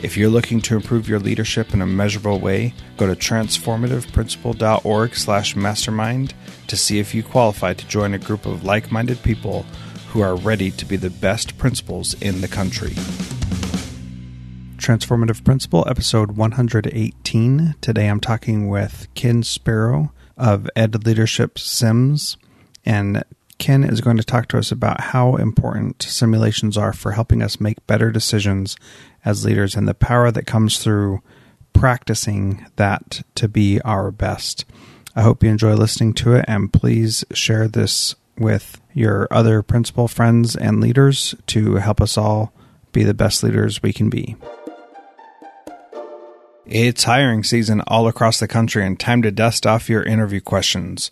If you're looking to improve your leadership in a measurable way, go to transformativeprincipal.org slash mastermind to see if you qualify to join a group of like-minded people who are ready to be the best principals in the country. Transformative Principal, episode 118. Today I'm talking with Ken Spero of Ed Leadership Sims, and Ken is going to talk to us about how important simulations are for helping us make better decisions as leaders and the power that comes through practicing that to be our best. I hope you enjoy listening to it and please share this with your other principal friends and leaders to help us all be the best leaders we can be. It's hiring season all across the country and time to dust off your interview questions.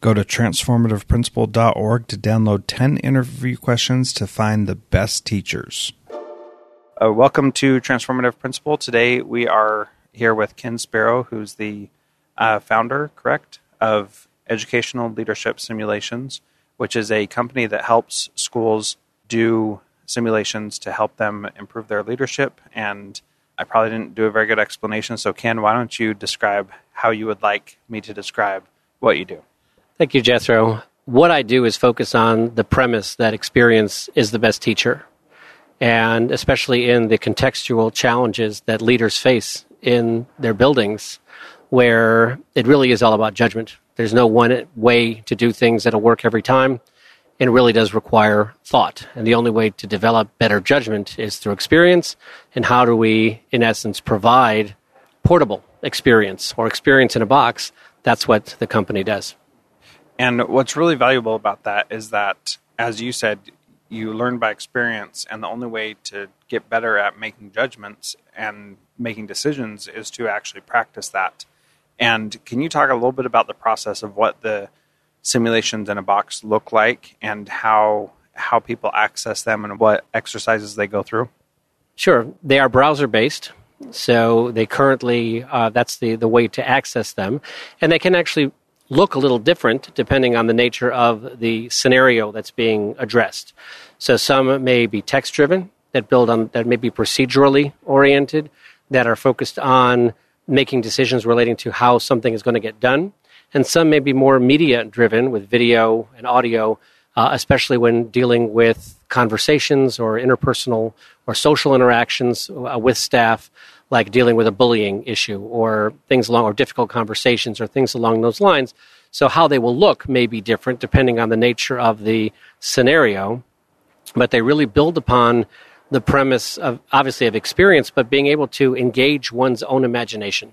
Go to transformativeprincipal.org to download 10 interview questions to find the best teachers. Uh, welcome to Transformative Principal. Today we are here with Ken Spero, who's the uh, founder, correct, of Educational Leadership Simulations, which is a company that helps schools do simulations to help them improve their leadership. And I probably didn't do a very good explanation. So, Ken, why don't you describe how you would like me to describe what you do? Thank you, Jethro. What I do is focus on the premise that experience is the best teacher and especially in the contextual challenges that leaders face in their buildings, where it really is all about judgment. There's no one way to do things that'll work every time. And it really does require thought. And the only way to develop better judgment is through experience. And how do we, in essence, provide portable experience or experience in a box? That's what the company does. And what's really valuable about that is that, as you said, you learn by experience, and the only way to get better at making judgments and making decisions is to actually practice that. And can you talk a little bit about the process of what the simulations in a box look like and how how people access them and what exercises they go through? Sure, they are browser based. So they currently uh, that's the the way to access them, and they can actually look a little different depending on the nature of the scenario that's being addressed. So some may be text driven that build on that may be procedurally oriented that are focused on making decisions relating to how something is going to get done, and some may be more media driven with video and audio, uh, especially when dealing with conversations or interpersonal or social interactions uh, with staff like dealing with a bullying issue or things along or difficult conversations or things along those lines. So how they will look may be different depending on the nature of the scenario, but they really build upon the premise of obviously of experience, but being able to engage one's own imagination.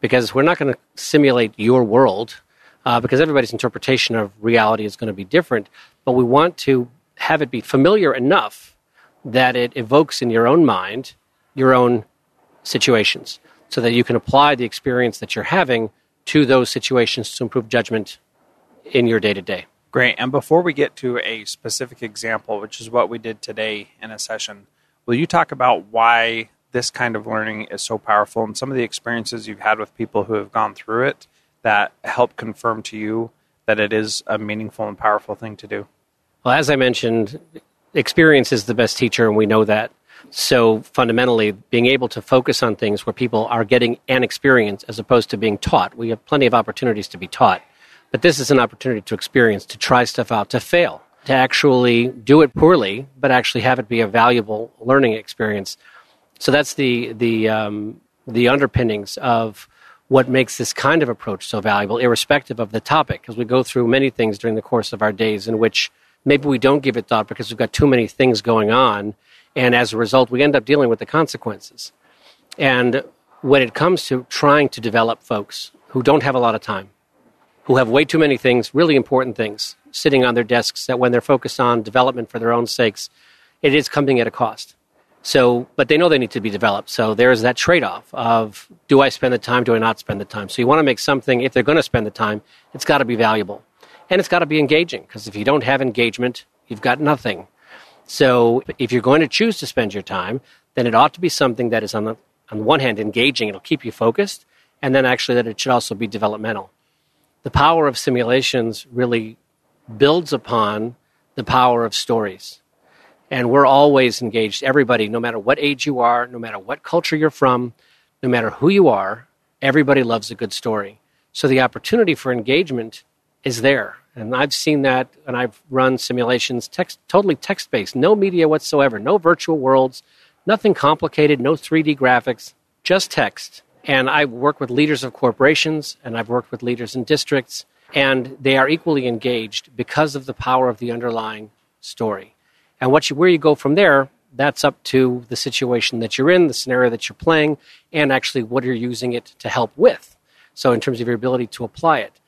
Because we're not going to simulate your world. uh, because everybody's interpretation of reality is going to be different. But we want to have it be familiar enough that it evokes in your own mind your own situations so that you can apply the experience that you're having to those situations to improve judgment in your day to day. Great. And before we get to a specific example, which is what we did today in a session, will you talk about why this kind of learning is so powerful and some of the experiences you've had with people who have gone through it that help confirm to you that it is a meaningful and powerful thing to do? Well, as I mentioned, experience is the best teacher, and we know that. So fundamentally, being able to focus on things where people are getting an experience as opposed to being taught. We have plenty of opportunities to be taught, but this is an opportunity to experience, to try stuff out, to fail, to actually do it poorly, but actually have it be a valuable learning experience. So that's the the um, the underpinnings of what makes this kind of approach so valuable, irrespective of the topic, because we go through many things during the course of our days in which maybe we don't give it thought because we've got too many things going on, and as a result, we end up dealing with the consequences. And when it comes to trying to develop folks who don't have a lot of time, who have way too many things, really important things, sitting on their desks that when they're focused on development for their own sakes, it is coming at a cost. So, but they know they need to be developed. So there's that trade off of do I spend the time, do I not spend the time? So you want to make something, if they're going to spend the time, it's got to be valuable. And it's got to be engaging because if you don't have engagement, you've got nothing. So if you're going to choose to spend your time, then it ought to be something that is on the, on the one hand engaging, it'll keep you focused, and then actually that it should also be developmental. The power of simulations really builds upon the power of stories. And we're always engaged, everybody, no matter what age you are, no matter what culture you're from, no matter who you are, everybody loves a good story. So the opportunity for engagement is there. And I've seen that, and I've run simulations text, totally text based, no media whatsoever, no virtual worlds, nothing complicated, no 3D graphics, just text. And I work with leaders of corporations, and I've worked with leaders in districts, and they are equally engaged because of the power of the underlying story. And what you, where you go from there, that's up to the situation that you're in, the scenario that you're playing, and actually what you're using it to help with. So, in terms of your ability to apply it.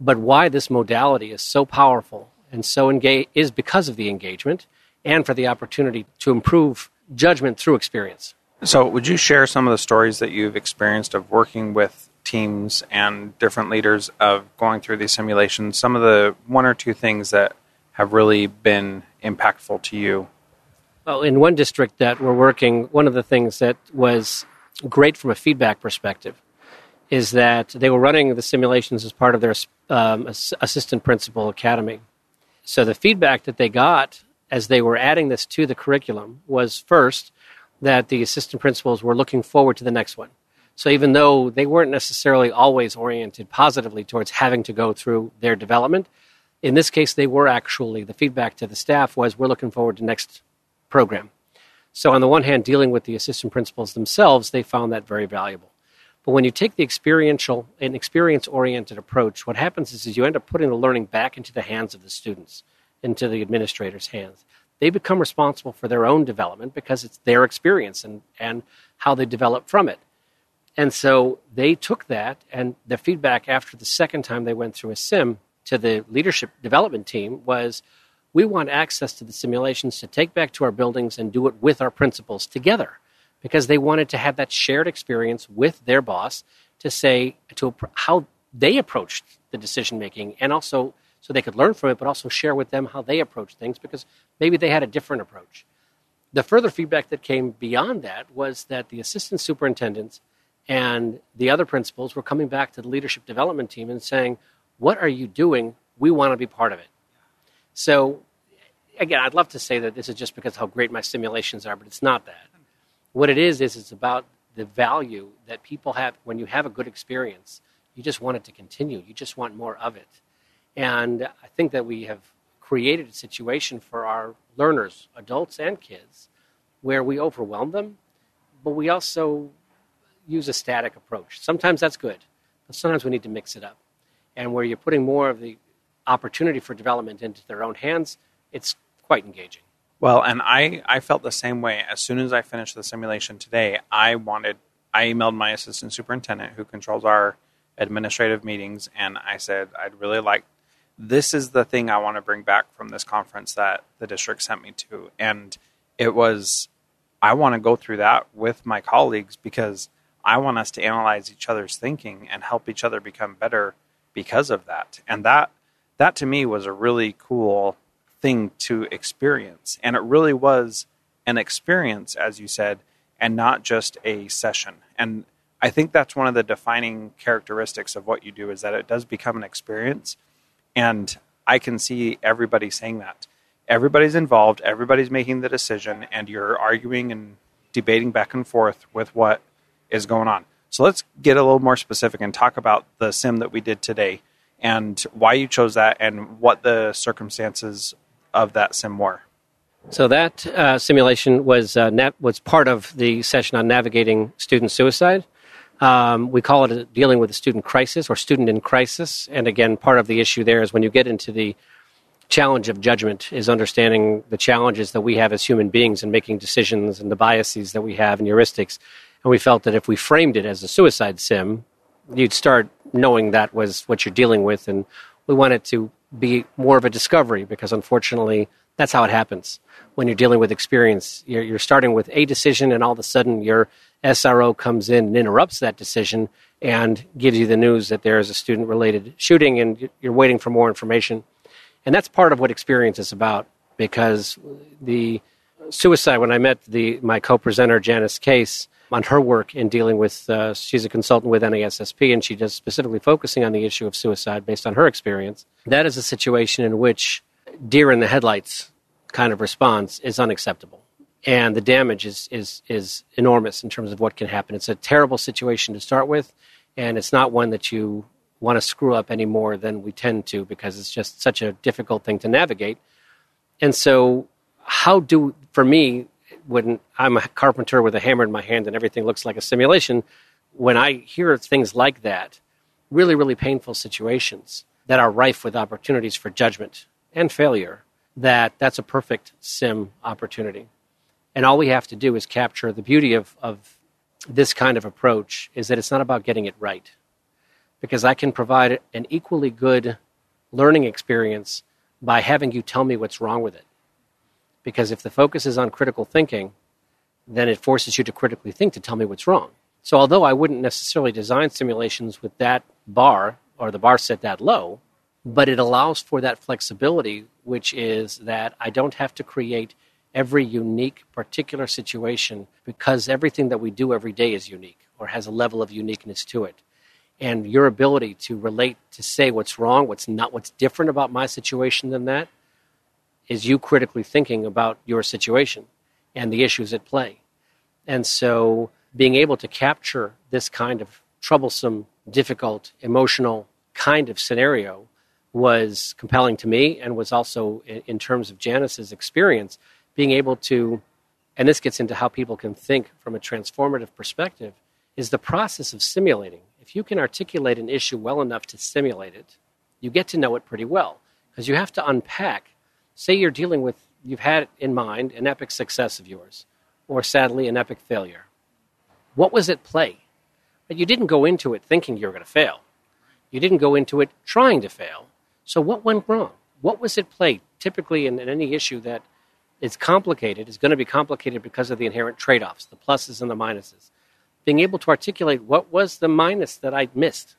But why this modality is so powerful and so engaged is because of the engagement and for the opportunity to improve judgment through experience. So, would you share some of the stories that you've experienced of working with teams and different leaders of going through these simulations? Some of the one or two things that have really been impactful to you? Well, in one district that we're working, one of the things that was great from a feedback perspective is that they were running the simulations as part of their um, assistant principal academy. So the feedback that they got as they were adding this to the curriculum was first that the assistant principals were looking forward to the next one. So even though they weren't necessarily always oriented positively towards having to go through their development, in this case, they were actually, the feedback to the staff was, we're looking forward to next program. So, on the one hand, dealing with the assistant principals themselves, they found that very valuable. But when you take the experiential and experience oriented approach, what happens is, is you end up putting the learning back into the hands of the students, into the administrator's hands. They become responsible for their own development because it's their experience and, and how they develop from it. And so they took that, and the feedback after the second time they went through a sim to the leadership development team was we want access to the simulations to take back to our buildings and do it with our principals together because they wanted to have that shared experience with their boss to say to how they approached the decision making and also so they could learn from it but also share with them how they approached things because maybe they had a different approach the further feedback that came beyond that was that the assistant superintendents and the other principals were coming back to the leadership development team and saying what are you doing? We want to be part of it. So, again, I'd love to say that this is just because how great my simulations are, but it's not that. What it is, is it's about the value that people have when you have a good experience. You just want it to continue, you just want more of it. And I think that we have created a situation for our learners, adults and kids, where we overwhelm them, but we also use a static approach. Sometimes that's good, but sometimes we need to mix it up and where you're putting more of the opportunity for development into their own hands, it's quite engaging. Well, and I, I felt the same way. As soon as I finished the simulation today, I wanted, I emailed my assistant superintendent who controls our administrative meetings, and I said I'd really like this is the thing I want to bring back from this conference that the district sent me to, and it was I want to go through that with my colleagues because I want us to analyze each other's thinking and help each other become better because of that. And that that to me was a really cool thing to experience. And it really was an experience, as you said, and not just a session. And I think that's one of the defining characteristics of what you do is that it does become an experience. And I can see everybody saying that. Everybody's involved, everybody's making the decision, and you're arguing and debating back and forth with what is going on. So let's get a little more specific and talk about the sim that we did today and why you chose that and what the circumstances of that sim were. So that uh, simulation was uh, na- was part of the session on navigating student suicide. Um, we call it dealing with a student crisis or student in crisis. And again, part of the issue there is when you get into the challenge of judgment is understanding the challenges that we have as human beings in making decisions and the biases that we have and heuristics and we felt that if we framed it as a suicide sim, you'd start knowing that was what you're dealing with. And we wanted to be more of a discovery because unfortunately, that's how it happens. When you're dealing with experience, you're, you're starting with a decision, and all of a sudden, your SRO comes in and interrupts that decision and gives you the news that there is a student related shooting, and you're waiting for more information. And that's part of what experience is about because the suicide, when I met the, my co presenter, Janice Case, on her work in dealing with, uh, she's a consultant with NASSP and she does specifically focusing on the issue of suicide based on her experience. That is a situation in which deer in the headlights kind of response is unacceptable. And the damage is, is, is enormous in terms of what can happen. It's a terrible situation to start with, and it's not one that you want to screw up any more than we tend to because it's just such a difficult thing to navigate. And so, how do, for me, when I'm a carpenter with a hammer in my hand and everything looks like a simulation, when I hear things like that, really, really painful situations that are rife with opportunities for judgment and failure, that that's a perfect sim opportunity. And all we have to do is capture the beauty of, of this kind of approach is that it's not about getting it right. Because I can provide an equally good learning experience by having you tell me what's wrong with it. Because if the focus is on critical thinking, then it forces you to critically think to tell me what's wrong. So, although I wouldn't necessarily design simulations with that bar or the bar set that low, but it allows for that flexibility, which is that I don't have to create every unique particular situation because everything that we do every day is unique or has a level of uniqueness to it. And your ability to relate, to say what's wrong, what's not, what's different about my situation than that, is you critically thinking about your situation and the issues at play. And so being able to capture this kind of troublesome, difficult, emotional kind of scenario was compelling to me and was also, in terms of Janice's experience, being able to, and this gets into how people can think from a transformative perspective, is the process of simulating. If you can articulate an issue well enough to simulate it, you get to know it pretty well because you have to unpack say you're dealing with, you've had in mind an epic success of yours, or sadly, an epic failure. What was at play? But you didn't go into it thinking you were going to fail. You didn't go into it trying to fail. So, what went wrong? What was at play? Typically, in, in any issue that is complicated, is going to be complicated because of the inherent trade offs, the pluses and the minuses. Being able to articulate what was the minus that I missed,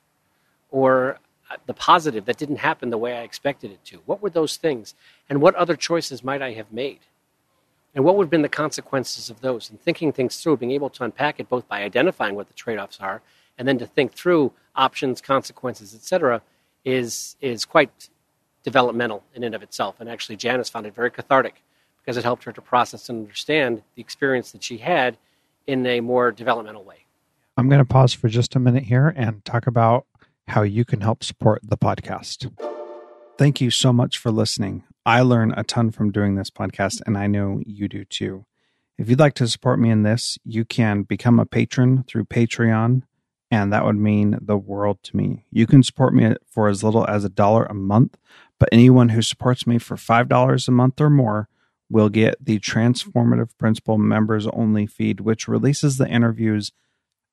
or the positive that didn't happen the way I expected it to? What were those things? And what other choices might I have made? And what would have been the consequences of those? And thinking things through, being able to unpack it both by identifying what the trade offs are and then to think through options, consequences, etc., is, is quite developmental in and of itself. And actually, Janice found it very cathartic because it helped her to process and understand the experience that she had in a more developmental way. I'm going to pause for just a minute here and talk about how you can help support the podcast. Thank you so much for listening. I learn a ton from doing this podcast, and I know you do too. If you'd like to support me in this, you can become a patron through Patreon, and that would mean the world to me. You can support me for as little as a dollar a month, but anyone who supports me for $5 a month or more will get the Transformative Principal members only feed, which releases the interviews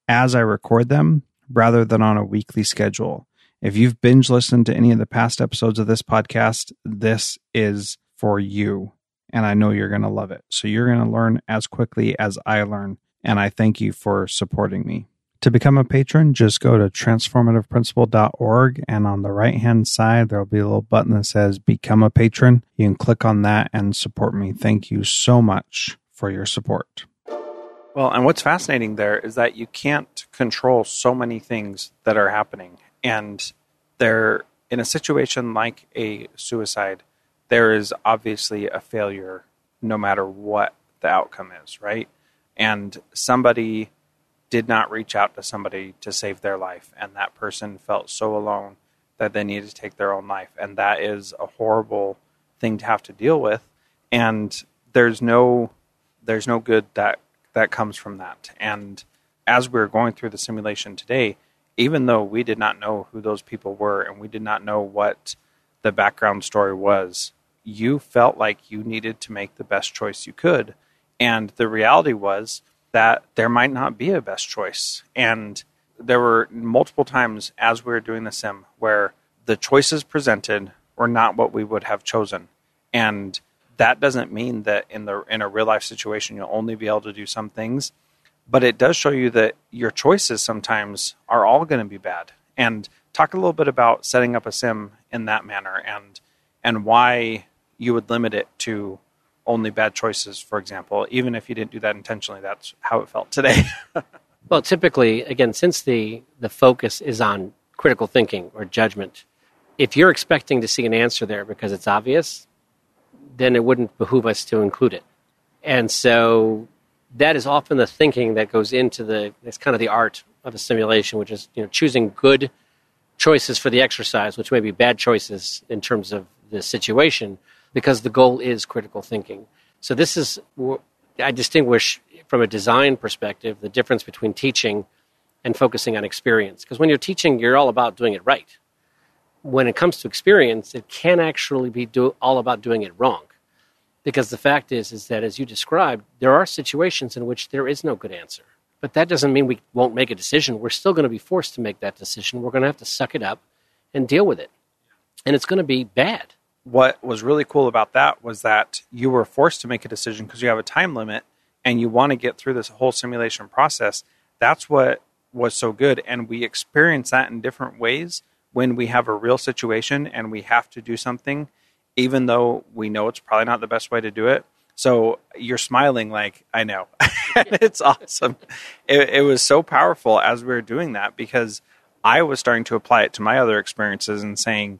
as I record them rather than on a weekly schedule. If you've binge listened to any of the past episodes of this podcast, this is for you. And I know you're going to love it. So you're going to learn as quickly as I learn. And I thank you for supporting me. To become a patron, just go to transformativeprincipal.org. and on the right hand side, there'll be a little button that says Become a Patron. You can click on that and support me. Thank you so much for your support. Well, and what's fascinating there is that you can't control so many things that are happening. And there, in a situation like a suicide, there is obviously a failure no matter what the outcome is, right? And somebody did not reach out to somebody to save their life, and that person felt so alone that they needed to take their own life. And that is a horrible thing to have to deal with. And there's no there's no good that that comes from that. And as we are going through the simulation today, even though we did not know who those people were and we did not know what the background story was, you felt like you needed to make the best choice you could. And the reality was that there might not be a best choice. And there were multiple times as we were doing the sim where the choices presented were not what we would have chosen. And that doesn't mean that in the in a real life situation you'll only be able to do some things but it does show you that your choices sometimes are all going to be bad. And talk a little bit about setting up a sim in that manner and and why you would limit it to only bad choices, for example, even if you didn't do that intentionally. That's how it felt today. well, typically, again, since the the focus is on critical thinking or judgment, if you're expecting to see an answer there because it's obvious, then it wouldn't behoove us to include it. And so that is often the thinking that goes into the it's kind of the art of a simulation, which is you know choosing good choices for the exercise, which may be bad choices in terms of the situation, because the goal is critical thinking. So this is I distinguish from a design perspective the difference between teaching and focusing on experience. Because when you're teaching, you're all about doing it right. When it comes to experience, it can actually be do, all about doing it wrong. Because the fact is is that as you described there are situations in which there is no good answer. But that doesn't mean we won't make a decision. We're still going to be forced to make that decision. We're going to have to suck it up and deal with it. And it's going to be bad. What was really cool about that was that you were forced to make a decision because you have a time limit and you want to get through this whole simulation process. That's what was so good. And we experience that in different ways when we have a real situation and we have to do something even though we know it's probably not the best way to do it. So you're smiling like I know. it's awesome. It, it, was so powerful as we were doing that because I was starting to apply it to my other experiences and saying,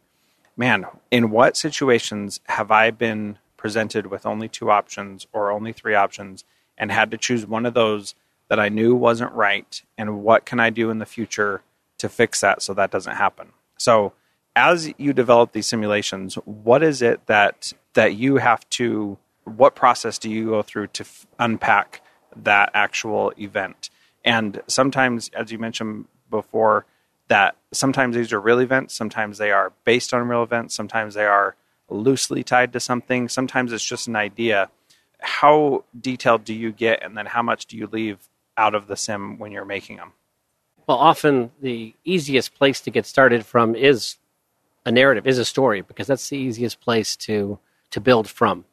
man, in what situations have I been presented with only two options or only three options and had to choose one of those that I knew wasn't right? And what can I do in the future to fix that so that doesn't happen? So as you develop these simulations, what is it that that you have to? What process do you go through to f- unpack that actual event? And sometimes, as you mentioned before, that sometimes these are real events, sometimes they are based on real events, sometimes they are loosely tied to something, sometimes it's just an idea. How detailed do you get, and then how much do you leave out of the sim when you're making them? Well, often the easiest place to get started from is a narrative is a story because that's the easiest place to to build from.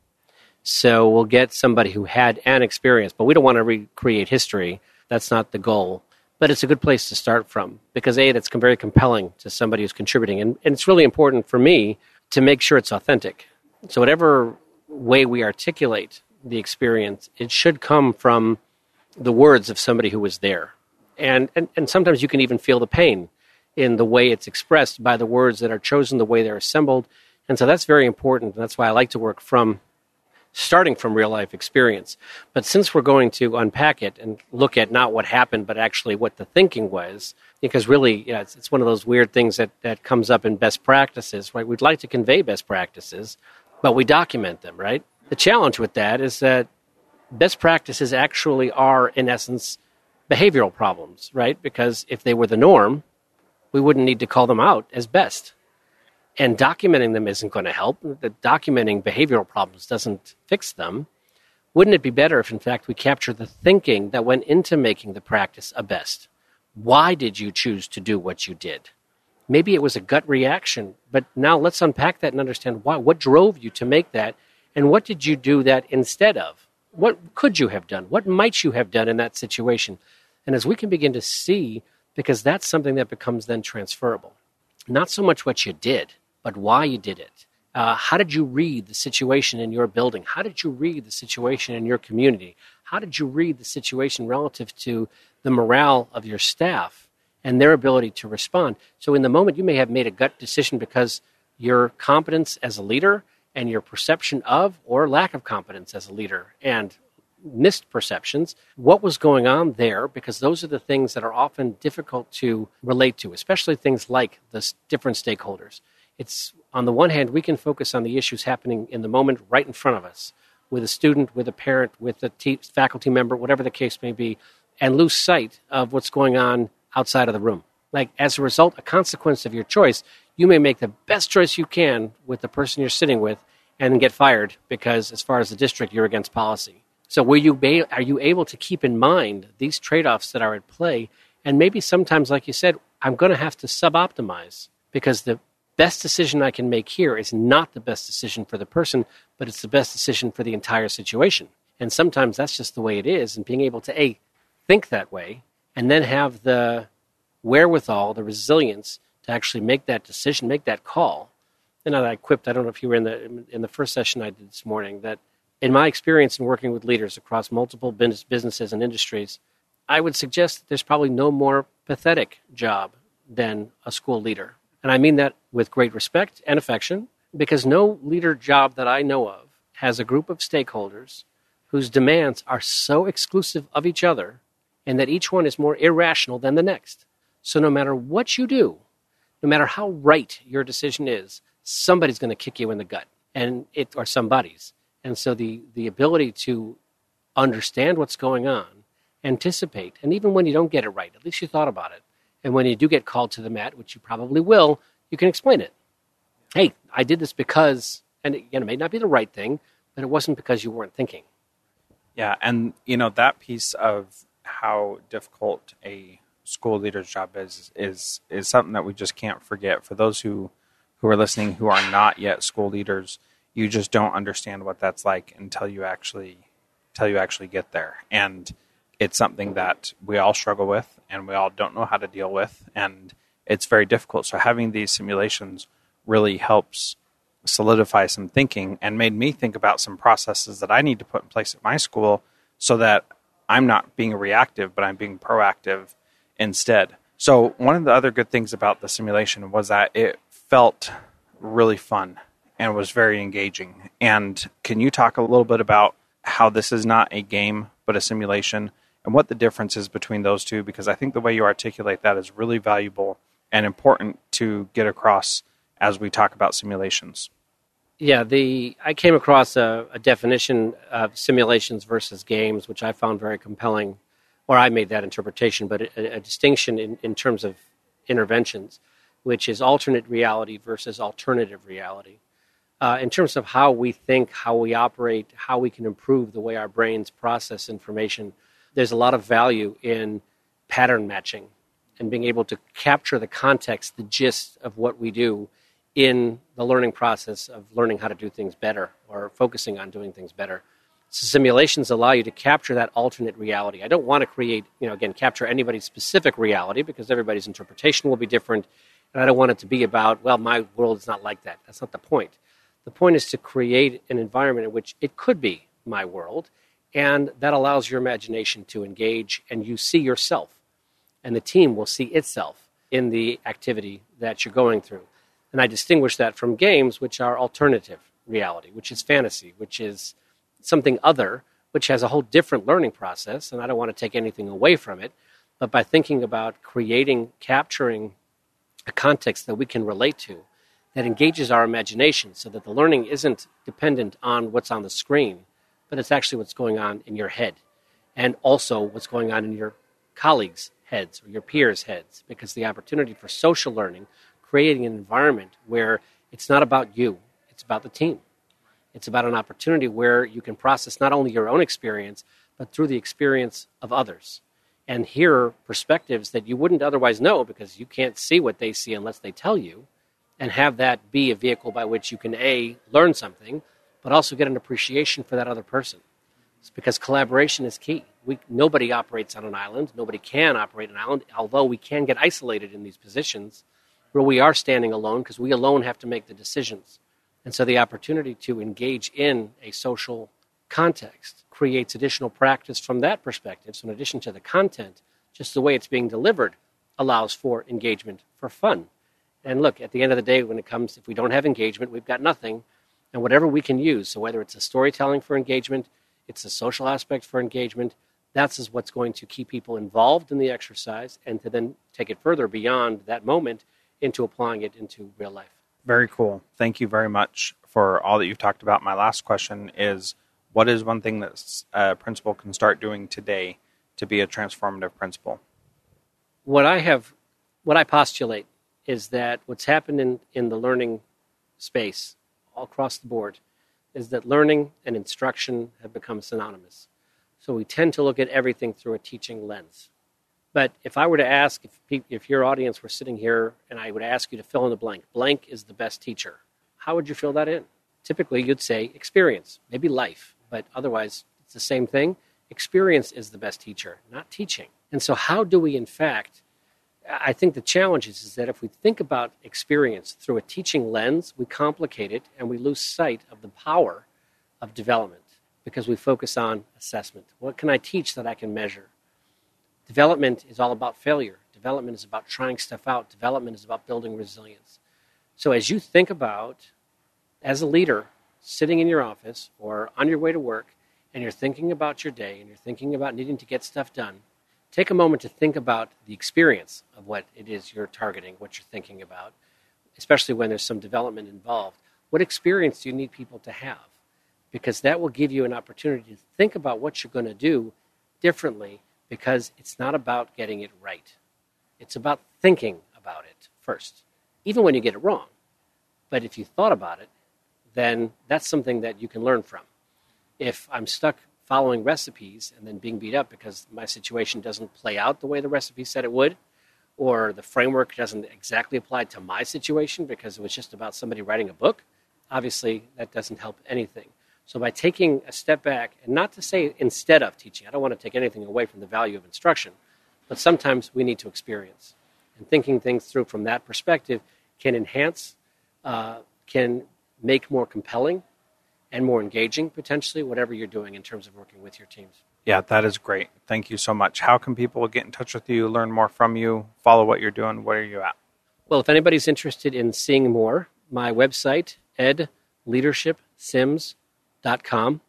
So we'll get somebody who had an experience, but we don't want to recreate history. That's not the goal. But it's a good place to start from because A, that's very compelling to somebody who's contributing. And, and it's really important for me to make sure it's authentic. So, whatever way we articulate the experience, it should come from the words of somebody who was there. And, and, and sometimes you can even feel the pain in the way it's expressed by the words that are chosen, the way they're assembled. And so that's very important. That's why I like to work from starting from real life experience. But since we're going to unpack it and look at not what happened, but actually what the thinking was, because really, yeah, it's, it's one of those weird things that, that comes up in best practices, right? We'd like to convey best practices, but we document them, right? The challenge with that is that best practices actually are, in essence, behavioral problems, right? Because if they were the norm, we wouldn't need to call them out as best. And documenting them isn't going to help. The documenting behavioral problems doesn't fix them. Wouldn't it be better if, in fact, we capture the thinking that went into making the practice a best? Why did you choose to do what you did? Maybe it was a gut reaction, but now let's unpack that and understand why. What drove you to make that? And what did you do that instead of? What could you have done? What might you have done in that situation? And as we can begin to see, because that's something that becomes then transferable. Not so much what you did, but why you did it. Uh, how did you read the situation in your building? How did you read the situation in your community? How did you read the situation relative to the morale of your staff and their ability to respond? So, in the moment, you may have made a gut decision because your competence as a leader and your perception of or lack of competence as a leader and missed perceptions, what was going on there, because those are the things that are often difficult to relate to, especially things like the different stakeholders. It's on the one hand, we can focus on the issues happening in the moment right in front of us with a student, with a parent, with a te- faculty member, whatever the case may be, and lose sight of what's going on outside of the room. Like, as a result, a consequence of your choice, you may make the best choice you can with the person you're sitting with and get fired because, as far as the district, you're against policy. So, you are you able to keep in mind these trade offs that are at play? And maybe sometimes, like you said, I'm going to have to sub optimize because the best decision I can make here is not the best decision for the person, but it's the best decision for the entire situation. And sometimes that's just the way it is. And being able to, A, think that way, and then have the wherewithal, the resilience to actually make that decision, make that call. And I quipped, I don't know if you were in the, in the first session I did this morning, that in my experience in working with leaders across multiple businesses and industries, I would suggest that there's probably no more pathetic job than a school leader. And I mean that with great respect and affection, because no leader job that I know of has a group of stakeholders whose demands are so exclusive of each other and that each one is more irrational than the next. So no matter what you do, no matter how right your decision is, somebody's going to kick you in the gut and it or somebody's and so the, the ability to understand what's going on, anticipate, and even when you don't get it right, at least you thought about it. And when you do get called to the mat, which you probably will, you can explain it. Hey, I did this because, and again, it may not be the right thing, but it wasn't because you weren't thinking. Yeah, and you know that piece of how difficult a school leader's job is is is something that we just can't forget. For those who who are listening who are not yet school leaders, you just don't understand what that's like until you actually until you actually get there. And it's something that we all struggle with and we all don't know how to deal with. And it's very difficult. So having these simulations really helps solidify some thinking and made me think about some processes that I need to put in place at my school so that I'm not being reactive but I'm being proactive instead. So one of the other good things about the simulation was that it felt really fun and was very engaging. And can you talk a little bit about how this is not a game but a simulation and what the difference is between those two? Because I think the way you articulate that is really valuable and important to get across as we talk about simulations. Yeah, the I came across a, a definition of simulations versus games, which I found very compelling, or I made that interpretation, but a, a distinction in, in terms of interventions, which is alternate reality versus alternative reality uh, in terms of how we think, how we operate, how we can improve the way our brains process information, there's a lot of value in pattern matching and being able to capture the context, the gist of what we do in the learning process of learning how to do things better or focusing on doing things better. So simulations allow you to capture that alternate reality. I don't want to create, you know, again, capture anybody's specific reality because everybody's interpretation will be different. And I don't want it to be about, well, my world is not like that. That's not the point. The point is to create an environment in which it could be my world, and that allows your imagination to engage, and you see yourself, and the team will see itself in the activity that you're going through. And I distinguish that from games, which are alternative reality, which is fantasy, which is something other, which has a whole different learning process. And I don't want to take anything away from it, but by thinking about creating, capturing a context that we can relate to that engages our imagination so that the learning isn't dependent on what's on the screen, but it's actually what's going on in your head and also what's going on in your colleagues' heads or your peers' heads, because the opportunity for social learning, creating an environment where it's not about you, it's about the team. It's about an opportunity where you can process not only your own experience, but through the experience of others. and hear perspectives that you wouldn't otherwise know because you can't see what they see unless they tell you, and have that be a vehicle by which you can A, learn something, but also get an appreciation for that other person. It's because collaboration is key. We, nobody operates on an island. Nobody can operate an island, although we can get isolated in these positions where we are standing alone because we alone have to make the decisions. And so the opportunity to engage in a social context creates additional practice from that perspective. So, in addition to the content, just the way it's being delivered allows for engagement for fun. And look, at the end of the day, when it comes, if we don't have engagement, we've got nothing. And whatever we can use, so whether it's a storytelling for engagement, it's a social aspect for engagement, that's is what's going to keep people involved in the exercise and to then take it further beyond that moment into applying it into real life. Very cool. Thank you very much for all that you've talked about. My last question is what is one thing that a principal can start doing today to be a transformative principal? What I have, what I postulate is that what's happened in, in the learning space all across the board is that learning and instruction have become synonymous. So we tend to look at everything through a teaching lens. But if I were to ask, if, if your audience were sitting here and I would ask you to fill in the blank, blank is the best teacher, how would you fill that in? Typically, you'd say experience, maybe life, but otherwise, it's the same thing. Experience is the best teacher, not teaching. And so, how do we, in fact, I think the challenge is, is that if we think about experience through a teaching lens, we complicate it and we lose sight of the power of development because we focus on assessment. What can I teach that I can measure? Development is all about failure. Development is about trying stuff out. Development is about building resilience. So, as you think about, as a leader, sitting in your office or on your way to work and you're thinking about your day and you're thinking about needing to get stuff done, take a moment to think about the experience of what it is you're targeting, what you're thinking about, especially when there's some development involved. What experience do you need people to have? Because that will give you an opportunity to think about what you're going to do differently because it's not about getting it right. It's about thinking about it first, even when you get it wrong. But if you thought about it, then that's something that you can learn from. If I'm stuck following recipes and then being beat up because my situation doesn't play out the way the recipe said it would, or the framework doesn't exactly apply to my situation because it was just about somebody writing a book, obviously that doesn't help anything. So, by taking a step back, and not to say instead of teaching, I don't want to take anything away from the value of instruction, but sometimes we need to experience. And thinking things through from that perspective can enhance, uh, can make more compelling and more engaging potentially whatever you're doing in terms of working with your teams. Yeah that is great. Thank you so much. How can people get in touch with you learn more from you follow what you're doing? Where are you at? Well if anybody's interested in seeing more my website edleadershipsims.com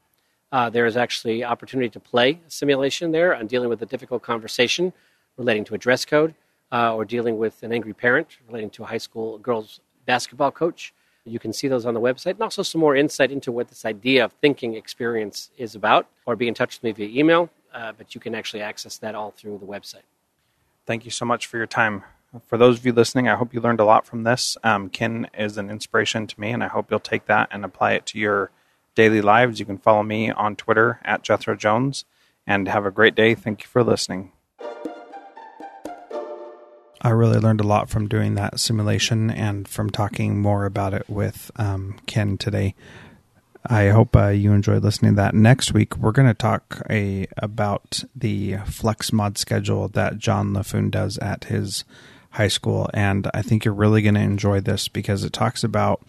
uh, there is actually opportunity to play a simulation there on dealing with a difficult conversation relating to a dress code uh, or dealing with an angry parent relating to a high school girls basketball coach you can see those on the website and also some more insight into what this idea of thinking experience is about, or be in touch with me via email. Uh, but you can actually access that all through the website. Thank you so much for your time. For those of you listening, I hope you learned a lot from this. Um, Ken is an inspiration to me, and I hope you'll take that and apply it to your daily lives. You can follow me on Twitter at Jethro Jones, and have a great day. Thank you for listening. I really learned a lot from doing that simulation and from talking more about it with um, Ken today. I hope uh, you enjoyed listening to that. Next week, we're going to talk a, about the flex mod schedule that John LaFoon does at his high school. And I think you're really going to enjoy this because it talks about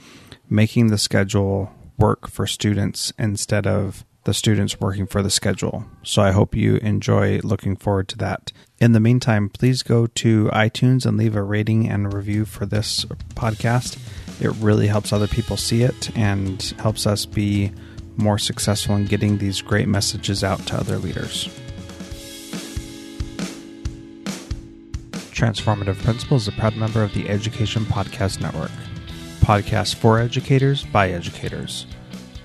making the schedule work for students instead of the students working for the schedule. So I hope you enjoy looking forward to that. In the meantime, please go to iTunes and leave a rating and review for this podcast. It really helps other people see it and helps us be more successful in getting these great messages out to other leaders. Transformative Principles is a proud member of the Education Podcast Network. Podcasts for educators by educators.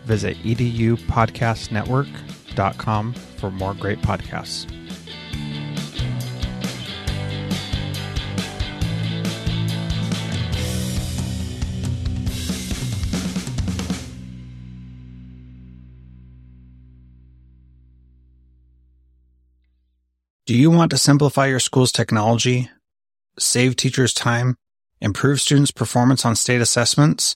Visit edupodcastnetwork.com for more great podcasts. Do you want to simplify your school's technology, save teachers time, improve students' performance on state assessments?